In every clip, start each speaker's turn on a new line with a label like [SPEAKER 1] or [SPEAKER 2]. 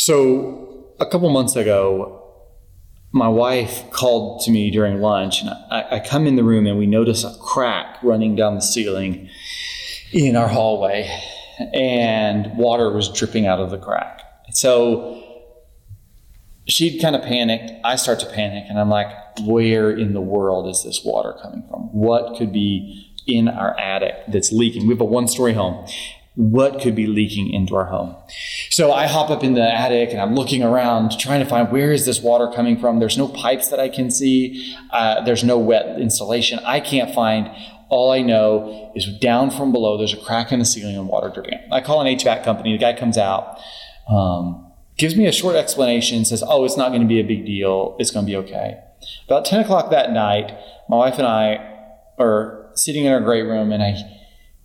[SPEAKER 1] So, a couple months ago, my wife called to me during lunch, and I, I, come in the room and we notice a crack running down the ceiling in our hallway, and water was dripping out of the crack. So she'd kind of panicked. I start to panic, and I'm like, where in the world is this water coming from? What could be in our attic that's leaking? We have a one story home. What could be leaking into our home? So I hop up in the attic and I'm looking around trying to find where is this water coming from. There's no pipes that I can see. Uh, there's no wet insulation. I can't find. All I know is down from below, there's a crack in the ceiling and water dripping. I call an HVAC company. The guy comes out. Um, gives me a short explanation, says, Oh, it's not going to be a big deal. It's going to be okay. About 10 o'clock that night, my wife and I are sitting in our great room and I,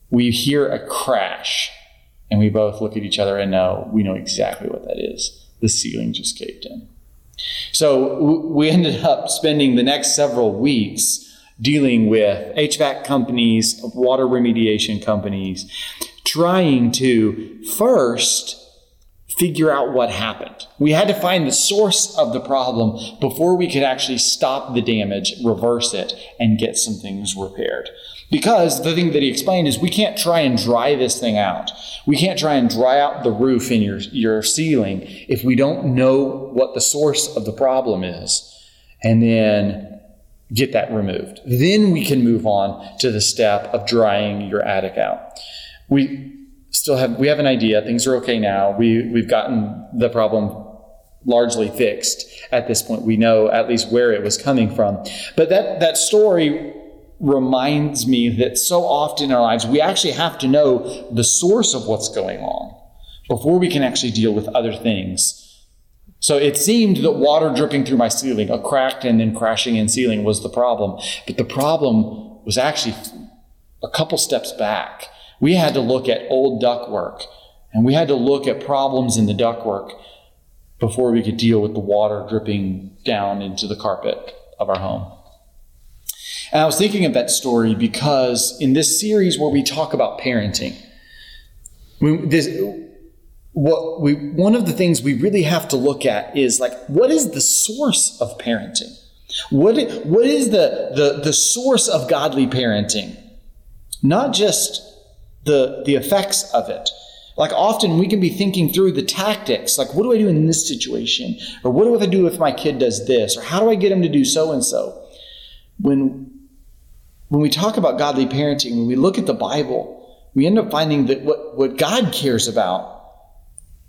[SPEAKER 1] we hear a crash. And we both look at each other and know, we know exactly what that is. The ceiling just caved in. So we ended up spending the next several weeks dealing with HVAC companies, water remediation companies, trying to first figure out what happened. We had to find the source of the problem before we could actually stop the damage, reverse it, and get some things repaired. Because the thing that he explained is we can't try and dry this thing out. We can't try and dry out the roof in your, your ceiling if we don't know what the source of the problem is and then get that removed. Then we can move on to the step of drying your attic out. We still have we have an idea. Things are okay now. We we've gotten the problem largely fixed at this point. We know at least where it was coming from. But that that story reminds me that so often in our lives we actually have to know the source of what's going on before we can actually deal with other things. So it seemed that water dripping through my ceiling, a cracked and then crashing in ceiling was the problem. But the problem was actually a couple steps back we had to look at old ductwork and we had to look at problems in the ductwork before we could deal with the water dripping down into the carpet of our home. And I was thinking of that story because in this series where we talk about parenting, we, this, what we, one of the things we really have to look at is like, what is the source of parenting? What, what is the, the, the source of godly parenting? Not just the, the effects of it. Like often we can be thinking through the tactics, like what do I do in this situation? Or what do I do if my kid does this? Or how do I get him to do so and so? When when we talk about godly parenting, when we look at the Bible, we end up finding that what, what God cares about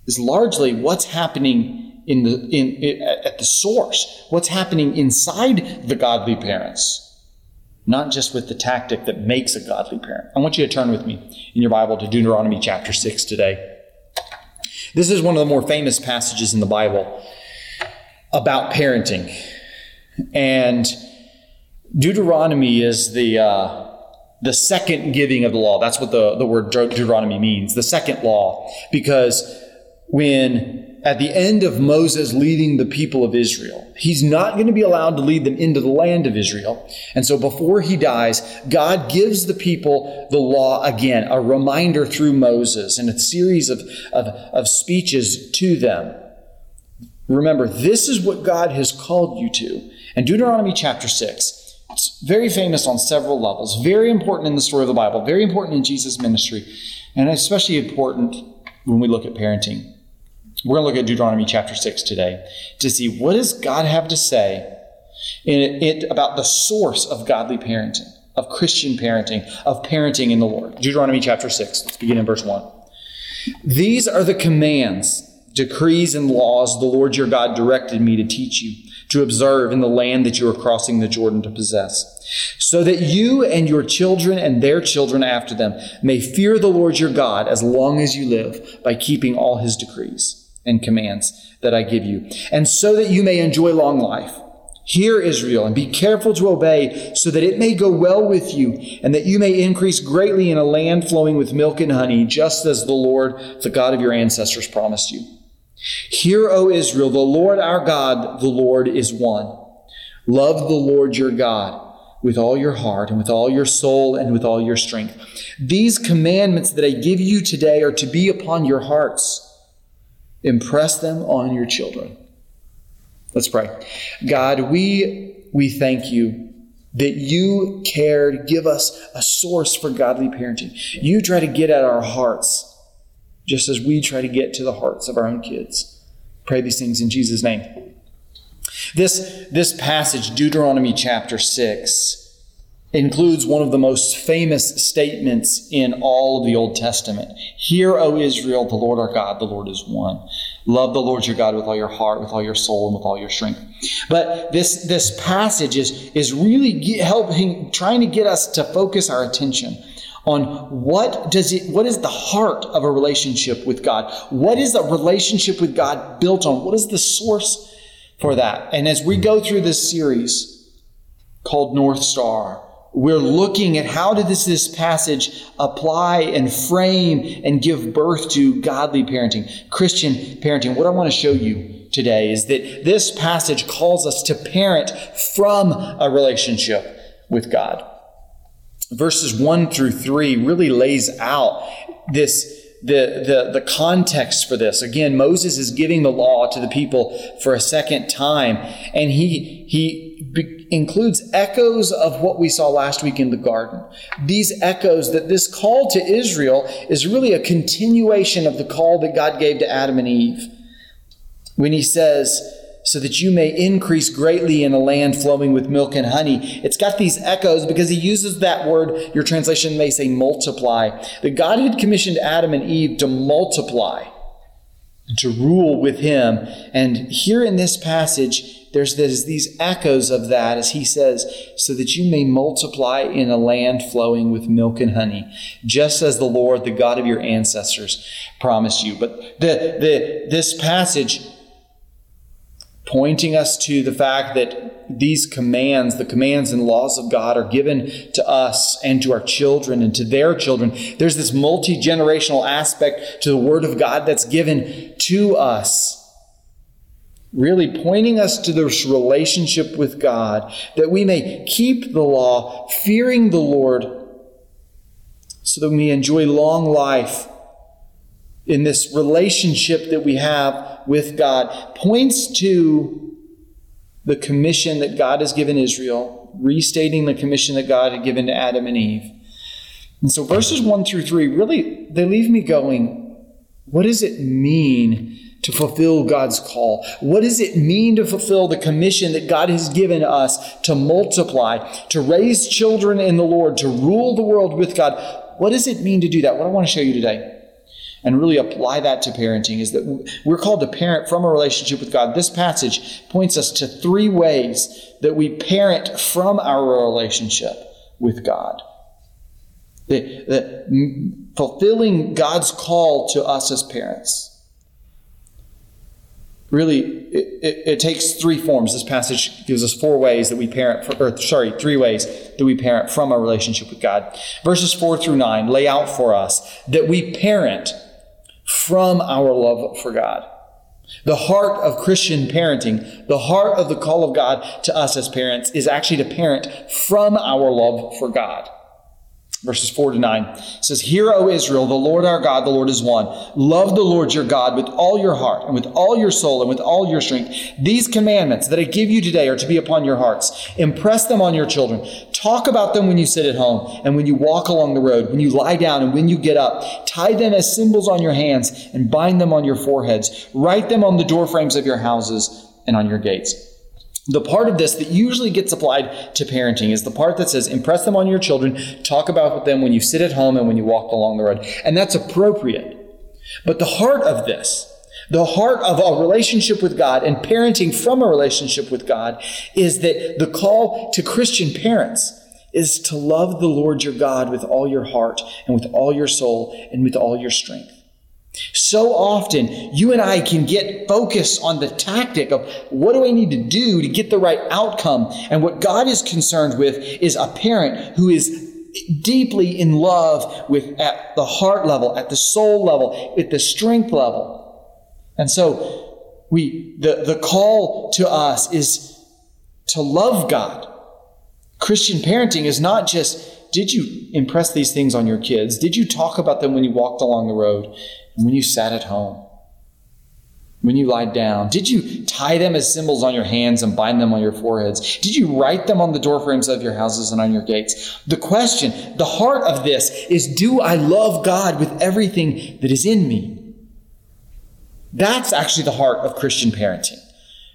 [SPEAKER 1] is largely what's happening in the in, in at the source, what's happening inside the godly parents not just with the tactic that makes a godly parent. I want you to turn with me in your Bible to Deuteronomy chapter 6 today. This is one of the more famous passages in the Bible about parenting. And Deuteronomy is the, uh, the second giving of the law. That's what the, the word Deuteronomy means, the second law. Because when at the end of Moses leading the people of Israel. He's not going to be allowed to lead them into the land of Israel. And so before he dies, God gives the people the law again, a reminder through Moses and a series of, of, of speeches to them. Remember, this is what God has called you to. And Deuteronomy chapter 6, very famous on several levels, very important in the story of the Bible, very important in Jesus' ministry, and especially important when we look at parenting. We're going to look at Deuteronomy chapter 6 today to see what does God have to say in it about the source of godly parenting, of Christian parenting, of parenting in the Lord. Deuteronomy chapter 6. Let's begin in verse 1. These are the commands, decrees, and laws the Lord your God directed me to teach you, to observe in the land that you are crossing the Jordan to possess, so that you and your children and their children after them may fear the Lord your God as long as you live by keeping all his decrees and commands that I give you, and so that you may enjoy long life. Hear, Israel, and be careful to obey, so that it may go well with you, and that you may increase greatly in a land flowing with milk and honey, just as the Lord, the God of your ancestors, promised you. Hear, O Israel, the Lord our God, the Lord is one. Love the Lord your God with all your heart, and with all your soul, and with all your strength. These commandments that I give you today are to be upon your hearts. Impress them on your children. Let's pray. God, we, we thank you that you care to give us a source for godly parenting. You try to get at our hearts just as we try to get to the hearts of our own kids. Pray these things in Jesus' name. This, this passage, Deuteronomy chapter 6, includes one of the most famous statements in all of the Old Testament. Hear, O Israel, the Lord our God, the Lord is one. Love the Lord your God with all your heart, with all your soul, and with all your strength. But this, this passage is, is really helping, trying to get us to focus our attention on what does it what is the heart of a relationship with God? What is a relationship with God built on? What is the source for that? And as we go through this series called North Star, we're looking at how did this, this passage apply and frame and give birth to godly parenting, Christian parenting. What I want to show you today is that this passage calls us to parent from a relationship with God. Verses 1 through 3 really lays out this the, the, the context for this. Again, Moses is giving the law to the people for a second time, and he, he be, includes echoes of what we saw last week in the garden. These echoes that this call to Israel is really a continuation of the call that God gave to Adam and Eve. When he says, so that you may increase greatly in a land flowing with milk and honey. It's got these echoes because he uses that word, your translation may say multiply. That God had commissioned Adam and Eve to multiply, to rule with him. And here in this passage, there's, there's these echoes of that as he says, so that you may multiply in a land flowing with milk and honey, just as the Lord, the God of your ancestors, promised you. But the, the, this passage pointing us to the fact that these commands, the commands and laws of God, are given to us and to our children and to their children. There's this multi generational aspect to the Word of God that's given to us. Really pointing us to this relationship with God, that we may keep the law, fearing the Lord, so that we enjoy long life in this relationship that we have with God points to the commission that God has given Israel, restating the commission that God had given to Adam and Eve. And so verses 1 through 3 really they leave me going, what does it mean to fulfill God's call? What does it mean to fulfill the commission that God has given us to multiply, to raise children in the Lord, to rule the world with God? What does it mean to do that? What I want to show you today and really apply that to parenting is that we're called to parent from a relationship with God. This passage points us to three ways that we parent from our relationship with God. The, the, fulfilling God's call to us as parents. Really, it, it, it, takes three forms. This passage gives us four ways that we parent, for, or sorry, three ways that we parent from our relationship with God. Verses four through nine lay out for us that we parent from our love for God. The heart of Christian parenting, the heart of the call of God to us as parents, is actually to parent from our love for God. Verses 4 to 9 says hear o israel the lord our god the lord is one. Love the lord your god with all your heart and with all your soul and with all your strength. These commandments that i give you today are to be upon your hearts. Impress them on your children talk about them when you sit at home and when you walk along the road when you lie down and when you get up tie them as symbols on your hands and bind them on your foreheads write them on the doorframes of your houses and on your gates the part of this that usually gets applied to parenting is the part that says, impress them on your children, talk about them when you sit at home and when you walk along the road. And that's appropriate. But the heart of this, the heart of a relationship with God and parenting from a relationship with God is that the call to Christian parents is to love the Lord your God with all your heart and with all your soul and with all your strength. So often, you and I can get focused on the tactic of what do I need to do to get the right outcome. And what God is concerned with is a parent who is deeply in love with at the heart level, at the soul level, at the strength level. And so we the, the call to us is to love God. Christian parenting is not just did you impress these things on your kids? Did you talk about them when you walked along the road? when you sat at home. when you lied down? Did you tie them as symbols on your hands and bind them on your foreheads? Did you write them on the doorframes of your houses and on your gates? The question, the heart of this is do I love God with everything that is in me? That's actually the heart of Christian parenting,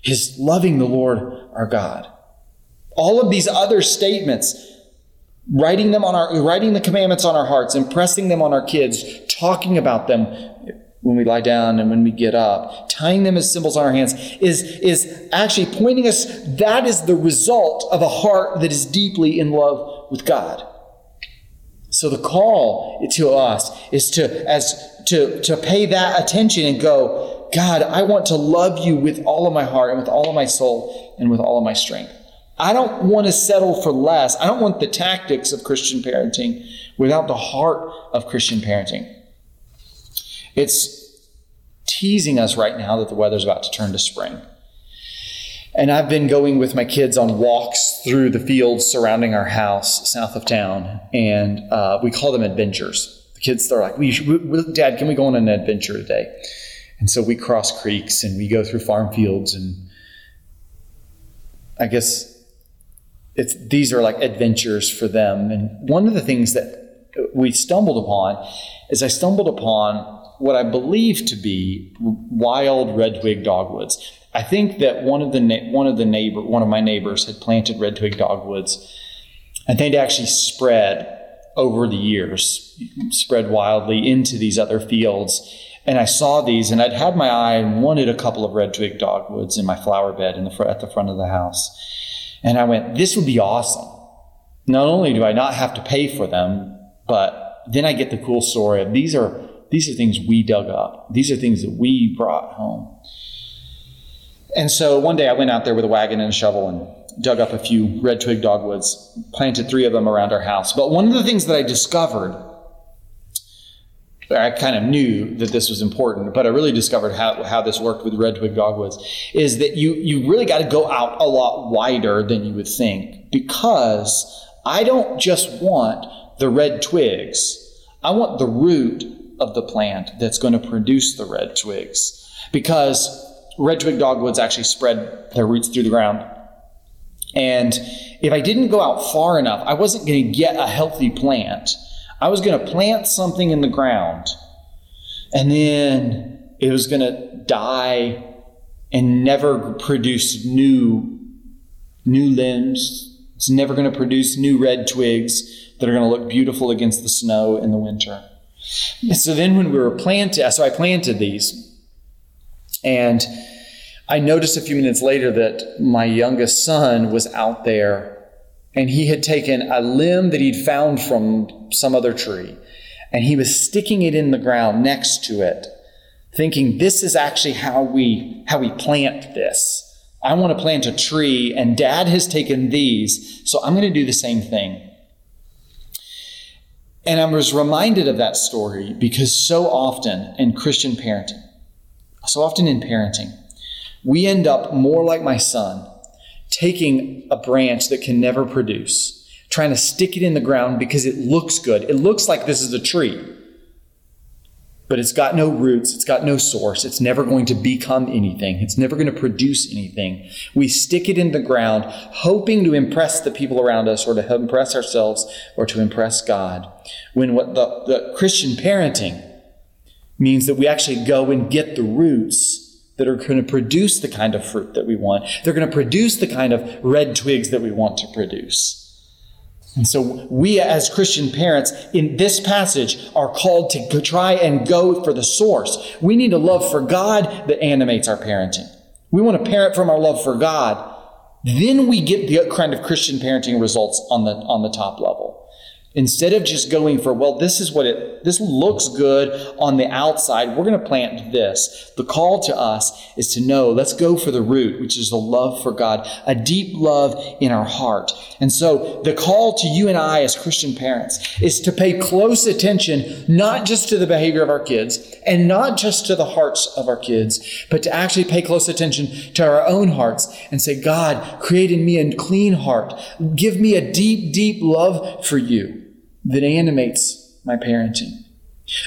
[SPEAKER 1] is loving the Lord our God. All of these other statements, writing them on our, writing the commandments on our hearts, impressing them on our kids, talking about them when we lie down and when we get up, tying them as symbols on our hands, is, is actually pointing us that is the result of a heart that is deeply in love with God. So the call to us is to as to, to pay that attention and go, God, I want to love you with all of my heart and with all of my soul and with all of my strength. I don't want to settle for less. I don't want the tactics of Christian parenting without the heart of Christian parenting. It's teasing us right now that the weather's about to turn to spring. And I've been going with my kids on walks through the fields surrounding our house south of town, and uh, we call them adventures. The kids are like, we, we, "Dad, can we go on an adventure today?" And so we cross creeks and we go through farm fields, and I guess it's these are like adventures for them. And one of the things that we stumbled upon is I stumbled upon what I believe to be wild red twig dogwoods. I think that one of the one of the neighbor one of my neighbors had planted red twig dogwoods, and they'd actually spread over the years, spread wildly into these other fields. And I saw these, and I'd had my eye and wanted a couple of red twig dogwoods in my flower bed in the fr- at the front of the house. And I went, this would be awesome. Not only do I not have to pay for them, but then I get the cool story of these are these are things we dug up. These are things that we brought home. And so one day I went out there with a wagon and a shovel and dug up a few red twig dogwoods, planted three of them around our house. But one of the things that I discovered, I kind of knew that this was important, but I really discovered how, how this worked with red twig dogwoods, is that you, you really got to go out a lot wider than you would think because I don't just want the red twigs. I want the root of the plant that's going to produce the red twigs. Because red twig dogwoods actually spread their roots through the ground. And if I didn't go out far enough, I wasn't going to get a healthy plant. I was going to plant something in the ground, and then it was going to die and never produce new new limbs. It's never going to produce new red twigs that are going to look beautiful against the snow in the winter. So then when we were planted, so I planted these, and I noticed a few minutes later that my youngest son was out there and he had taken a limb that he'd found from some other tree and he was sticking it in the ground next to it thinking this is actually how we how we plant this. I want to plant a tree and dad has taken these so i'm going to do the same thing. And I was reminded of that story because so often in Christian parenting, so often in parenting, we end up more like my son, taking a branch that can never produce, trying to stick it in the ground because it looks good. It looks like this is a tree but it's got no roots, it's got no source, it's never going to become anything, it's never going to produce anything. We stick it in the ground, hoping to impress the people around us or to impress ourselves or to impress God. When what the, the Christian parenting means that we actually go and get the roots that are going to produce the kind of fruit that we want. They're going to produce the kind of red twigs that we want to produce. And so we as Christian parents in this passage are called to try and go for the source. We need a love for God that animates our parenting. We want to parent from our love for God. Then we get the kind of Christian parenting results on the, on the top level. Instead of just going for, well, this is what it, this looks good on the outside, we're going to plant this. The call to us is to know, let's go for the root, which is the love for God, a deep love in our heart. And so the call to you and I as Christian parents is to pay close attention, not just to the behavior of our kids and not just to the hearts of our kids, but to actually pay close attention to our own hearts and say, God, create in me a clean heart. Give me a deep, deep love for you that animates my parenting.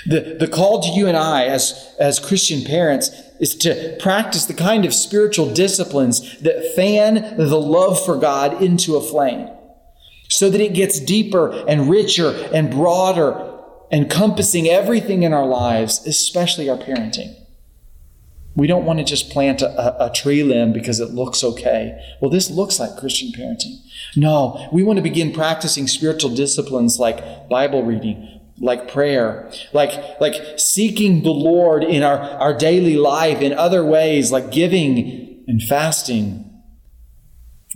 [SPEAKER 1] The, the call to you and I as, as Christian parents is to practice the kind of spiritual disciplines that fan the love for God into a flame so that it gets deeper and richer and broader, encompassing everything in our lives, especially our parenting. We don't want to just plant a, a, tree limb because it looks okay. Well, this looks like Christian parenting. No, we want to begin practicing spiritual disciplines like Bible reading, like prayer, like, like seeking the Lord in our, our daily life in other ways, like giving and fasting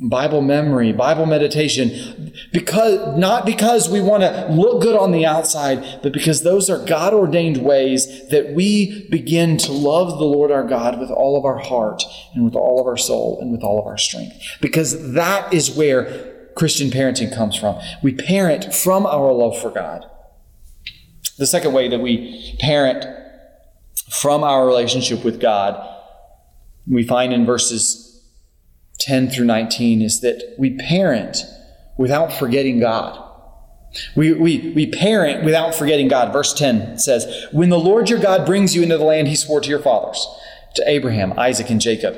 [SPEAKER 1] Bible memory, Bible meditation, because not because we want to look good on the outside, but because those are God ordained ways that we begin to love the Lord our God with all of our heart and with all of our soul and with all of our strength. Because that is where Christian parenting comes from. We parent from our love for God. The second way that we parent from our relationship with God, we find in verses 10 through 19 is that we parent without forgetting God. We, we, we parent without forgetting God. Verse 10 says, When the Lord your God brings you into the land he swore to your fathers, to Abraham, Isaac, and Jacob,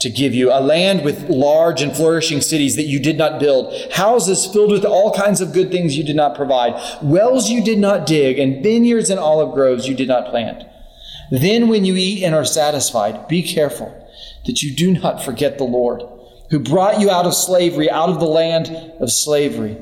[SPEAKER 1] to give you a land with large and flourishing cities that you did not build, houses filled with all kinds of good things you did not provide, wells you did not dig, and vineyards and olive groves you did not plant. Then, when you eat and are satisfied, be careful that you do not forget the Lord, who brought you out of slavery, out of the land of slavery.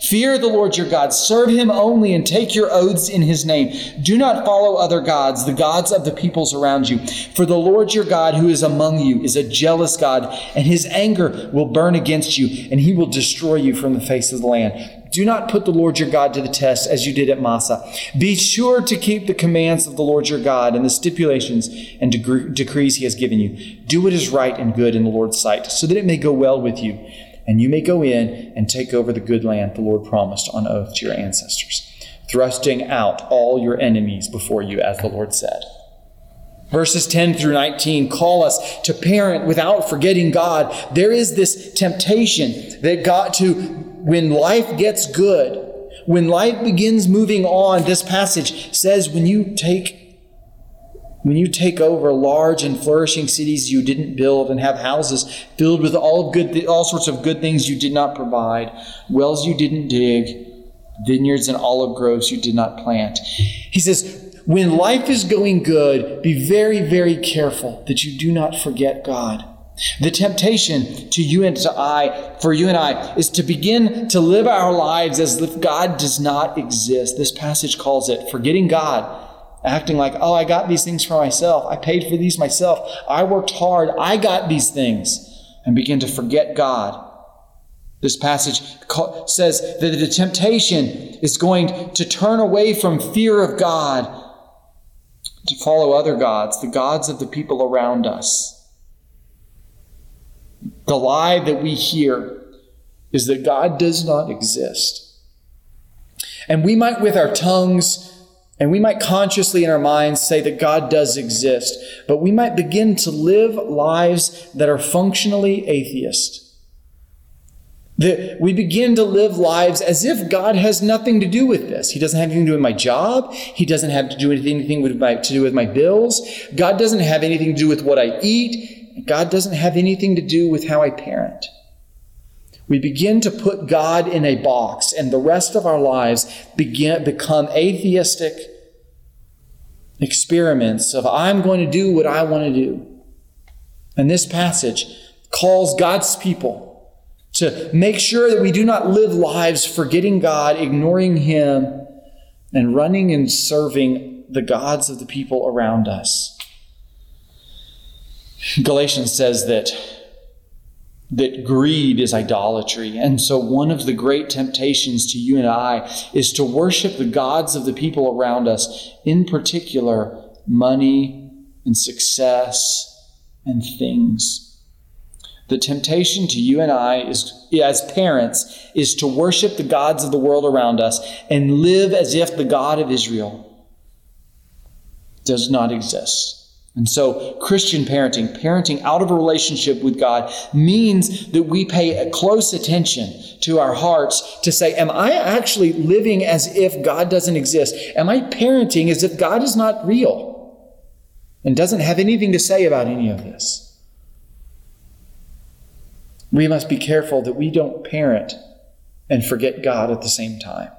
[SPEAKER 1] Fear the Lord your God, serve him only, and take your oaths in his name. Do not follow other gods, the gods of the peoples around you. For the Lord your God, who is among you, is a jealous God, and his anger will burn against you, and he will destroy you from the face of the land. Do not put the Lord your God to the test as you did at Massah. Be sure to keep the commands of the Lord your God and the stipulations and decrees he has given you. Do what is right and good in the Lord's sight, so that it may go well with you, and you may go in and take over the good land the Lord promised on oath to your ancestors, thrusting out all your enemies before you, as the Lord said. Verses 10 through 19 call us to parent without forgetting God. There is this temptation that got to when life gets good, when life begins moving on, this passage says when you take when you take over large and flourishing cities you didn't build and have houses filled with all good all sorts of good things you did not provide, wells you didn't dig, vineyards and olive groves you did not plant. He says, when life is going good, be very, very careful that you do not forget God. The temptation to you and to I, for you and I, is to begin to live our lives as if God does not exist. This passage calls it forgetting God, acting like, oh, I got these things for myself. I paid for these myself. I worked hard. I got these things. And begin to forget God. This passage says that the temptation is going to turn away from fear of God to follow other gods, the gods of the people around us. The lie that we hear is that God does not exist. And we might, with our tongues, and we might consciously in our minds say that God does exist, but we might begin to live lives that are functionally atheist. That we begin to live lives as if God has nothing to do with this. He doesn't have anything to do with my job. He doesn't have to do anything with my, to do with my bills. God doesn't have anything to do with what I eat. God doesn't have anything to do with how I parent. We begin to put God in a box, and the rest of our lives begin become atheistic experiments of I'm going to do what I want to do. And this passage calls God's people to make sure that we do not live lives forgetting God, ignoring Him, and running and serving the gods of the people around us. Galatians says that that greed is idolatry. And so one of the great temptations to you and I is to worship the gods of the people around us, in particular money and success and things. The temptation to you and I is as parents is to worship the gods of the world around us and live as if the God of Israel does not exist. And so, Christian parenting, parenting out of a relationship with God, means that we pay close attention to our hearts to say, Am I actually living as if God doesn't exist? Am I parenting as if God is not real and doesn't have anything to say about any of this? We must be careful that we don't parent and forget God at the same time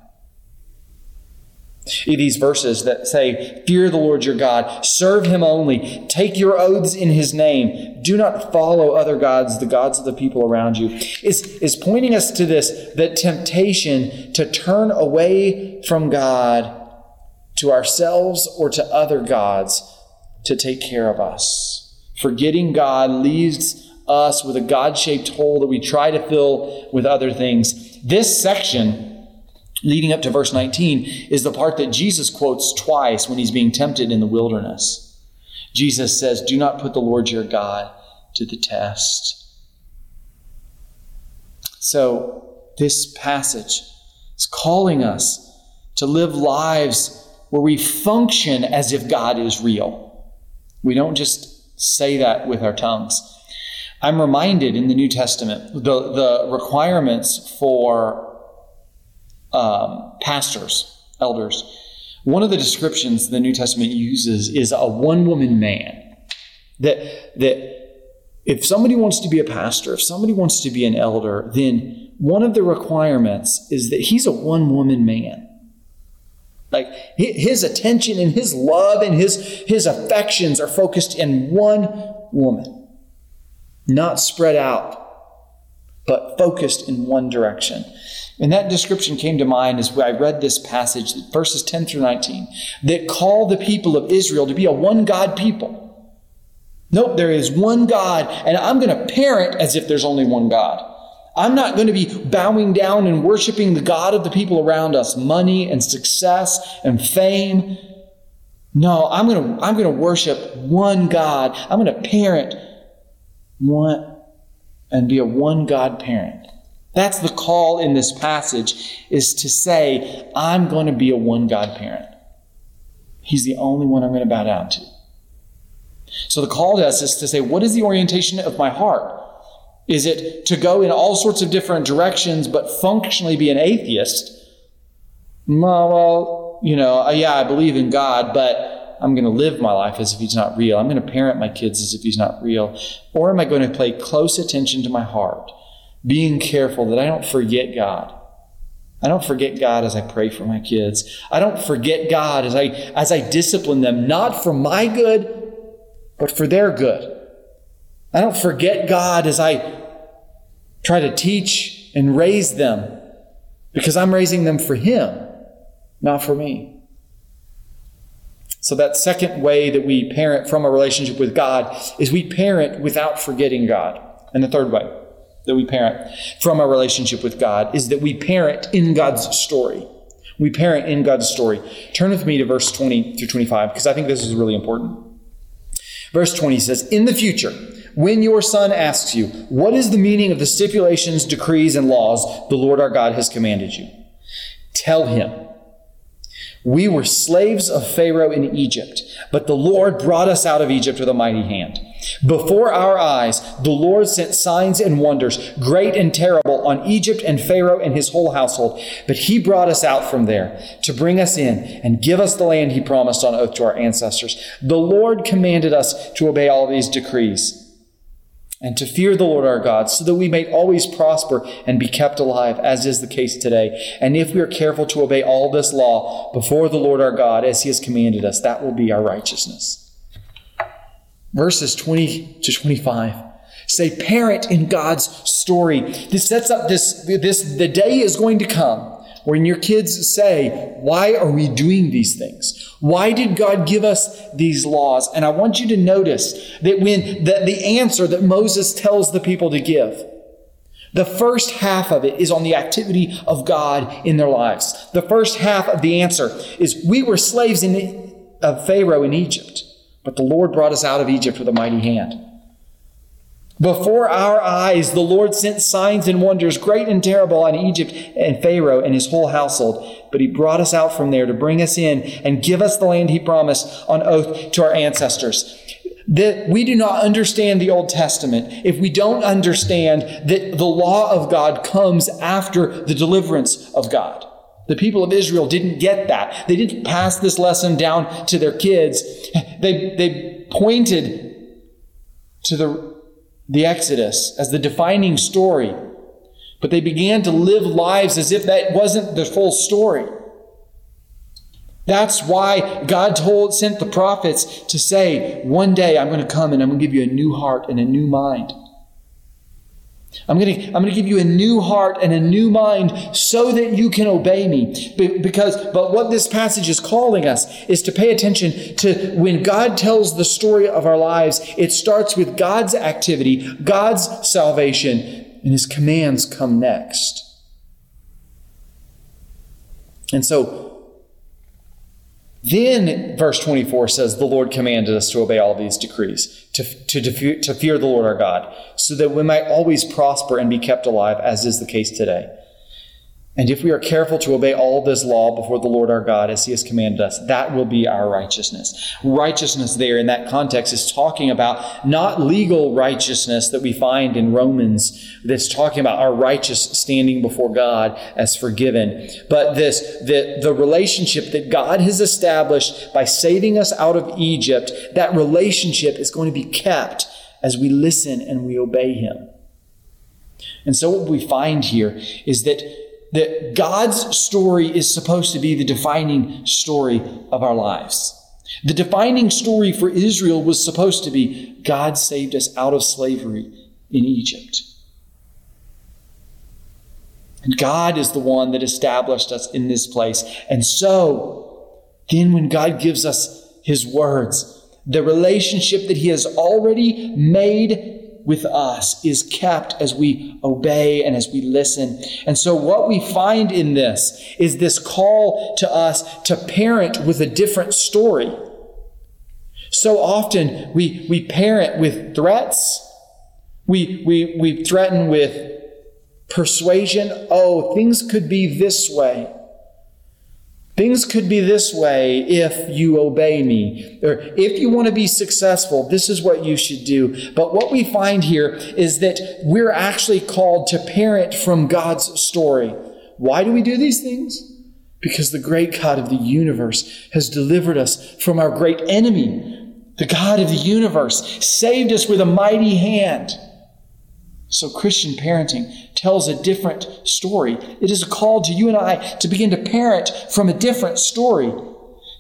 [SPEAKER 1] these verses that say, Fear the Lord your God, serve him only, take your oaths in his name, do not follow other gods, the gods of the people around you, is, is pointing us to this that temptation to turn away from God to ourselves or to other gods to take care of us. Forgetting God leaves us with a God shaped hole that we try to fill with other things. This section leading up to verse 19 is the part that Jesus quotes twice when he's being tempted in the wilderness. Jesus says, Do not put the Lord your God to the test. So, this passage is calling us to live lives where we function as if God is real. We don't just say that with our tongues. I'm reminded in the New Testament the, the requirements for um, pastors, elders. One of the descriptions the New Testament uses is a one woman man. That, that if somebody wants to be a pastor, if somebody wants to be an elder, then one of the requirements is that he's a one woman man. Like his attention and his love and his, his affections are focused in one woman, not spread out, but focused in one direction. And that description came to mind as I read this passage, verses 10 through 19, that call the people of Israel to be a one God people. Nope, there is one God, and I'm going to parent as if there's only one God. I'm not going to be bowing down and worshiping the God of the people around us, money and success and fame. No, I'm going to, I'm going to worship one God. I'm going to parent one and be a one God parent. That's the call in this passage is to say, I'm going to be a one God parent. He's the only one I'm going to bow down to. So the call to us is to say, what is the orientation of my heart? Is it to go in all sorts of different directions but functionally be an atheist? Well, you know, uh, yeah, I believe in God, but I'm going to live my life as if He's not real. I'm going to parent my kids as if He's not real. Or am I going to pay close attention to my heart? Being careful that I don't forget God. I don't forget God as I pray for my kids. I don't forget God as I as I discipline them, not for my good, but for their good. I don't forget God as I try to teach and raise them because I'm raising them for Him, not for me. So, that second way that we parent from a relationship with God is we parent without forgetting God. And the third way, that we parent from our relationship with God is that we parent in God's story. We parent in God's story. Turn with me to verse 20 through 25 because I think this is really important. Verse 20 says, In the future, when your son asks you, What is the meaning of the stipulations, decrees, and laws the Lord our God has commanded you? Tell him, We were slaves of Pharaoh in Egypt, but the Lord brought us out of Egypt with a mighty hand. Before our eyes, the Lord sent signs and wonders, great and terrible, on Egypt and Pharaoh and his whole household. But he brought us out from there to bring us in and give us the land he promised on oath to our ancestors. The Lord commanded us to obey all these decrees and to fear the Lord our God, so that we may always prosper and be kept alive, as is the case today. And if we are careful to obey all this law before the Lord our God, as he has commanded us, that will be our righteousness verses 20 to 25 say parent in God's story. This sets up this, this, the day is going to come when your kids say, why are we doing these things? Why did God give us these laws? And I want you to notice that when the, the answer that Moses tells the people to give, the first half of it is on the activity of God in their lives. The first half of the answer is we were slaves in, of Pharaoh in Egypt. But the Lord brought us out of Egypt with a mighty hand. Before our eyes, the Lord sent signs and wonders, great and terrible, on Egypt and Pharaoh and his whole household. But he brought us out from there to bring us in and give us the land he promised on oath to our ancestors. that we do not understand the Old Testament if we don't understand that the law of God comes after the deliverance of God. The people of Israel didn't get that. They didn't pass this lesson down to their kids. They, they pointed to the, the Exodus as the defining story, but they began to live lives as if that wasn't the full story. That's why God told, sent the prophets to say, one day I'm going to come and I'm going to give you a new heart and a new mind. I'm going, to, I'm going to give you a new heart and a new mind so that you can obey me. Because, but what this passage is calling us is to pay attention to when God tells the story of our lives, it starts with God's activity, God's salvation, and his commands come next. And so, then verse 24 says, The Lord commanded us to obey all these decrees, to, to, to fear the Lord our God, so that we might always prosper and be kept alive, as is the case today. And if we are careful to obey all this law before the Lord our God as he has commanded us, that will be our righteousness. Righteousness there in that context is talking about not legal righteousness that we find in Romans that's talking about our righteous standing before God as forgiven, but this the, the relationship that God has established by saving us out of Egypt, that relationship is going to be kept as we listen and we obey him. And so what we find here is that that God's story is supposed to be the defining story of our lives. The defining story for Israel was supposed to be God saved us out of slavery in Egypt. And God is the one that established us in this place. And so, then when God gives us His words, the relationship that He has already made with us is kept as we obey and as we listen. And so, what we find in this is this call to us to parent with a different story. So often we, we parent with threats, we, we, we threaten with persuasion. Oh, things could be this way. Things could be this way if you obey me. Or if you want to be successful, this is what you should do. But what we find here is that we're actually called to parent from God's story. Why do we do these things? Because the great God of the universe has delivered us from our great enemy. The God of the universe saved us with a mighty hand. So, Christian parenting tells a different story. It is a call to you and I to begin to parent from a different story.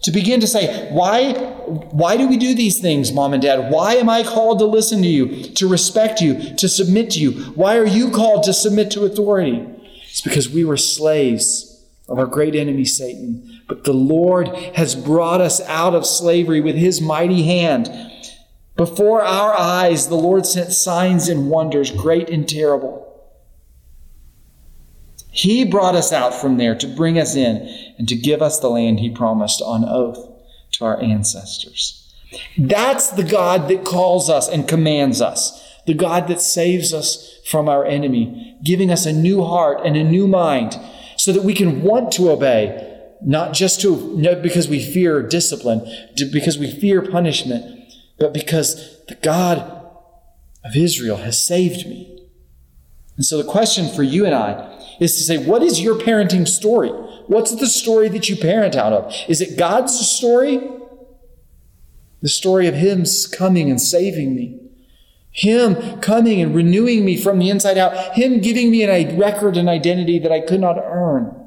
[SPEAKER 1] To begin to say, why, why do we do these things, mom and dad? Why am I called to listen to you, to respect you, to submit to you? Why are you called to submit to authority? It's because we were slaves of our great enemy, Satan. But the Lord has brought us out of slavery with his mighty hand before our eyes, the Lord sent signs and wonders, great and terrible. He brought us out from there to bring us in and to give us the land He promised on oath to our ancestors. That's the God that calls us and commands us, the God that saves us from our enemy, giving us a new heart and a new mind so that we can want to obey, not just to, no, because we fear discipline, because we fear punishment but because the God of Israel has saved me. And so the question for you and I is to say, what is your parenting story? What's the story that you parent out of? Is it God's story? The story of Him coming and saving me. Him coming and renewing me from the inside out. Him giving me a record and identity that I could not earn.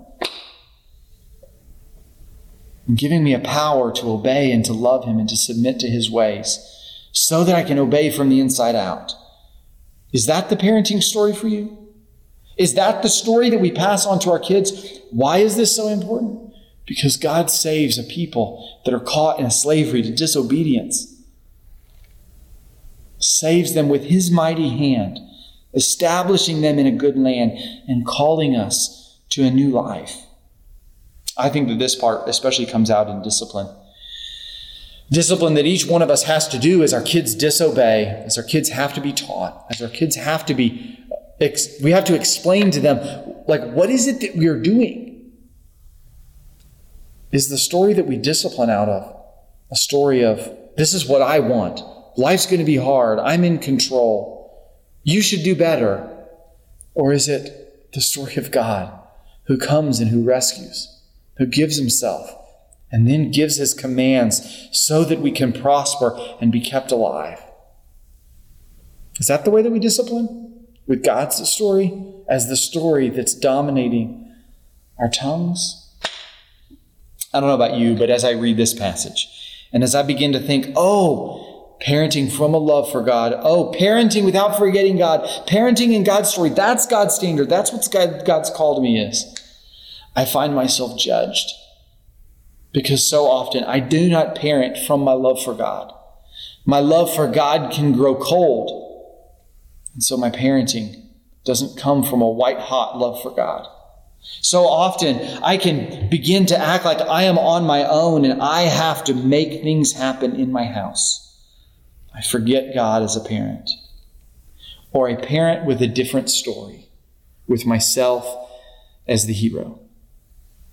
[SPEAKER 1] Giving me a power to obey and to love Him and to submit to His ways so that I can obey from the inside out. Is that the parenting story for you? Is that the story that we pass on to our kids? Why is this so important? Because God saves a people that are caught in slavery to disobedience. Saves them with his mighty hand, establishing them in a good land and calling us to a new life. I think that this part especially comes out in discipline. Discipline that each one of us has to do as our kids disobey, as our kids have to be taught, as our kids have to be, we have to explain to them, like, what is it that we are doing? Is the story that we discipline out of a story of, this is what I want, Life's going to be hard. I'm in control. You should do better. Or is it the story of God who comes and who rescues, who gives himself, and then gives his commands so that we can prosper and be kept alive? Is that the way that we discipline? With God's story as the story that's dominating our tongues? I don't know about you, but as I read this passage, and as I begin to think, oh, parenting from a love for God, oh, parenting without forgetting God, parenting in God's story, that's God's standard. That's what God, God's call to me is. I find myself judged because so often I do not parent from my love for God. My love for God can grow cold. And so my parenting doesn't come from a white hot love for God. So often I can begin to act like I am on my own and I have to make things happen in my house. I forget God as a parent. Or a parent with a different story, with myself as the hero.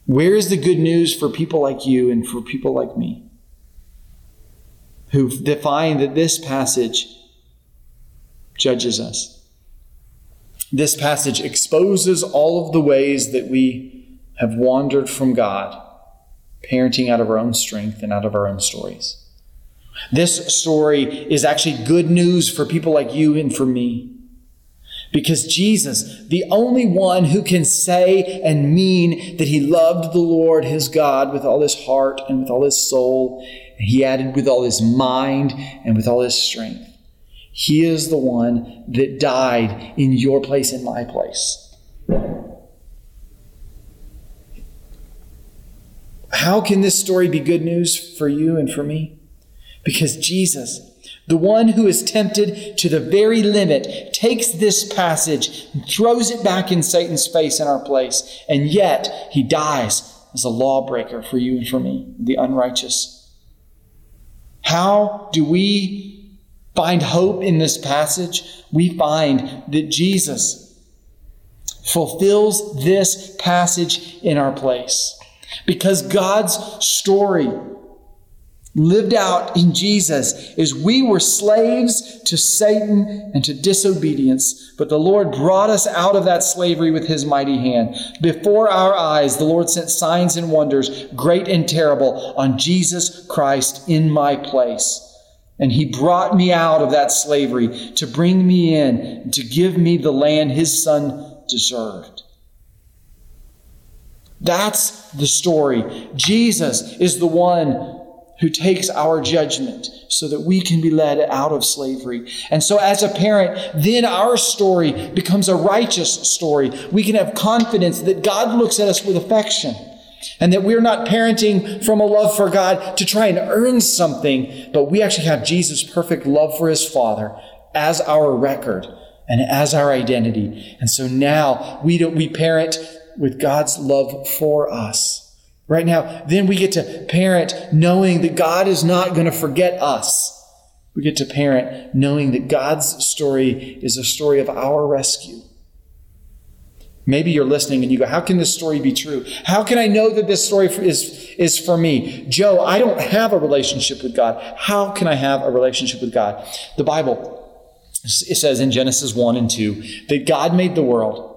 [SPEAKER 1] Where is the good news for people like you and for people like me who find that this passage judges us? This passage exposes all of the ways that we have wandered from God, parenting out of our own strength and out of our own stories. This story is actually good news for people like you and for me. Because Jesus, the only one who can say and mean that he loved the Lord his God with all his heart and with all his soul, and he added with all his mind and with all his strength. He is the one that died in your place, in my place. How can this story be good news for you and for me? Because Jesus, the one who is tempted to the very limit, takes this passage and throws it back in Satan's face in our place, and yet he dies as a lawbreaker for you and for me, the unrighteous. How do we find hope in this passage, we find that Jesus fulfills this passage in our place. Because God's story lived out in Jesus is we were slaves to Satan and to disobedience, but the Lord brought us out of that slavery with his mighty hand. Before our eyes, the Lord sent signs and wonders, great and terrible, on Jesus Christ in my place. And he brought me out of that slavery to bring me in, to give me the land his son deserved. That's the story. Jesus is the one who takes our judgment so that we can be led out of slavery. And so, as a parent, then our story becomes a righteous story. We can have confidence that God looks at us with affection and that we're not parenting from a love for God to try and earn something, but we actually have Jesus' perfect love for his Father as our record and as our identity. And so now we don't, we parent with God's love for us. Right now, then we get to parent knowing that God is not going to forget us. We get to parent knowing that God's story is a story of our rescue. Maybe you're listening and you go, How can this story be true? How can I know that this story is, is for me? Joe, I don't have a relationship with God. How can I have a relationship with God? The Bible it says in Genesis 1 and 2 that God made the world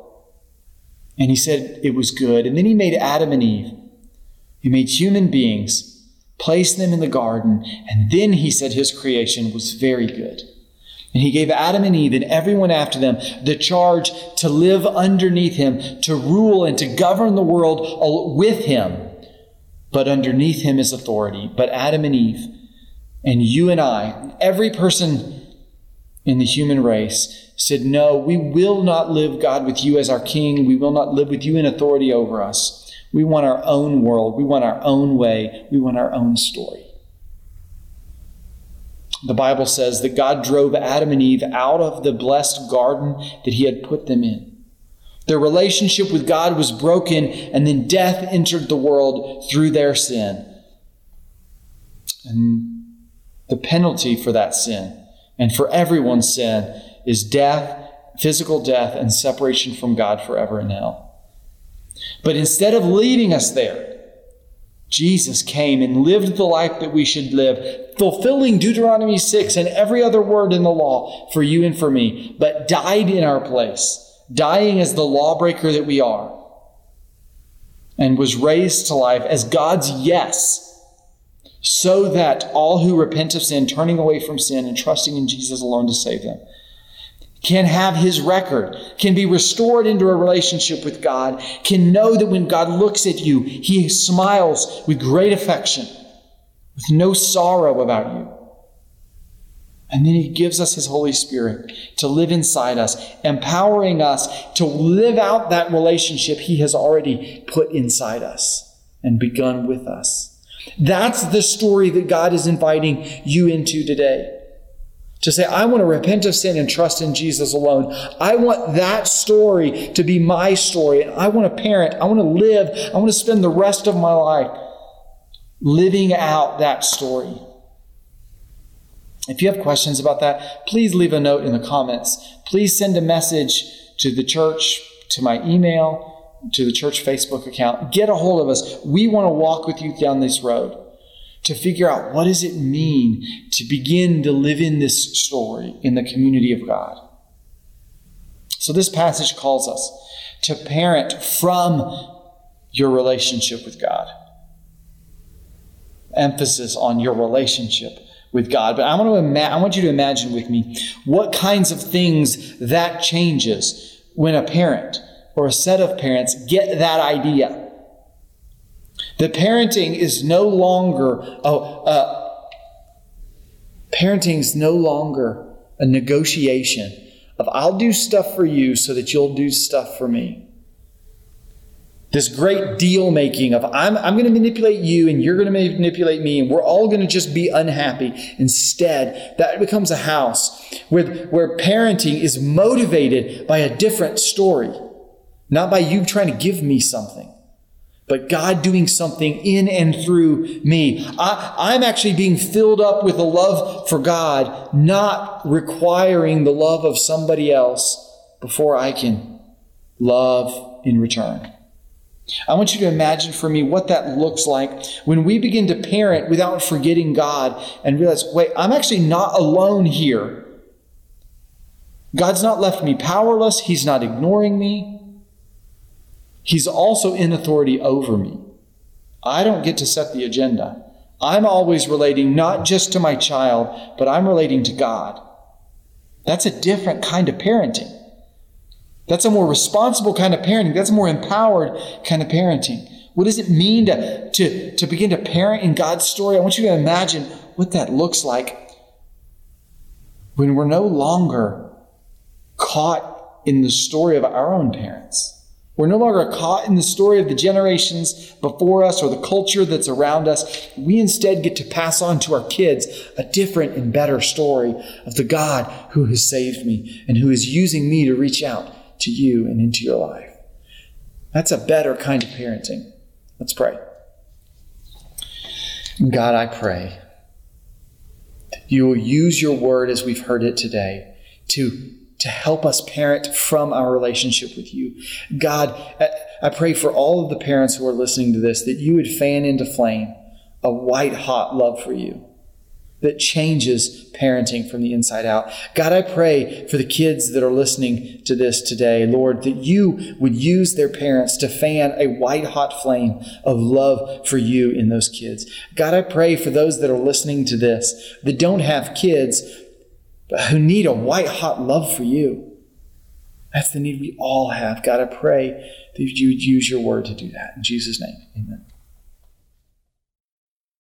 [SPEAKER 1] and he said it was good. And then he made Adam and Eve. He made human beings, placed them in the garden, and then he said his creation was very good. And he gave Adam and Eve and everyone after them the charge to live underneath him, to rule and to govern the world with him, but underneath him is authority. But Adam and Eve, and you and I, every person in the human race, said, No, we will not live, God, with you as our king. We will not live with you in authority over us. We want our own world. We want our own way. We want our own story. The Bible says that God drove Adam and Eve out of the blessed garden that he had put them in. Their relationship with God was broken, and then death entered the world through their sin. And the penalty for that sin and for everyone's sin is death, physical death, and separation from God forever in hell. But instead of leading us there, Jesus came and lived the life that we should live, fulfilling Deuteronomy 6 and every other word in the law for you and for me, but died in our place, dying as the lawbreaker that we are, and was raised to life as God's yes, so that all who repent of sin, turning away from sin and trusting in Jesus alone to save them, can have his record, can be restored into a relationship with God, can know that when God looks at you, he smiles with great affection, with no sorrow about you. And then he gives us his Holy Spirit to live inside us, empowering us to live out that relationship he has already put inside us and begun with us. That's the story that God is inviting you into today to say, I want to repent of sin and trust in Jesus alone. I want that story to be my story. And I want to parent. I want to live. I want to spend the rest of my life living out that story. If you have questions about that, please leave a note in the comments. Please send a message to the church, to my email, to the church Facebook account. Get a hold of us. We want to walk with you down this road to figure out what does it mean to begin to live in this story in the community of God. So this passage calls us to parent from your relationship with God. Emphasis on your relationship with God. But I want to ima- I want you to imagine with me what kinds of things that changes when a parent or a set of parents get that idea the parenting is no longer, uh, parenting is no longer a negotiation of I'll do stuff for you so that you'll do stuff for me. This great deal making of I'm, I'm going to manipulate you and you're going to manipulate me and we're all going to just be unhappy. Instead, that becomes a house where, where parenting is motivated by a different story, not by you trying to give me something but God doing something in and through me. I, am actually being filled up with a love for God, not requiring the love of somebody else before I can love in return. I want you to imagine for me what that looks like when we begin to parent without forgetting God and realize, wait, I'm actually not alone here. God's not left me powerless. He's not ignoring me. He's also in authority over me. I don't get to set the agenda. I'm always relating not just to my child, but I'm relating to God. That's a different kind of parenting. That's a more responsible kind of parenting. That's a more empowered kind of parenting. What does it mean to, to, to begin to parent in God's story? I want you to imagine what that looks like when we're no longer caught in the story of our own parents. We're no longer caught in the story of the generations before us or the culture that's around us. We instead get to pass on to our kids a different and better story of the God who has saved me and who is using me to reach out to you and into your life. That's a better kind of parenting. Let's pray. God, I pray you will use your word as we've heard it today to to help us parent from our relationship with you. God, I pray for all of the parents who are listening to this that you would fan into flame a white hot love for you that changes parenting from the inside out. God, I pray for the kids that are listening to this today, Lord, that you would use their parents to fan a white hot flame of love for you in those kids. God, I pray for those that are listening to this that don't have kids, but who need a white hot love for you. That's the need we all have. God, I pray that you would use your word to do that. In Jesus' name, amen.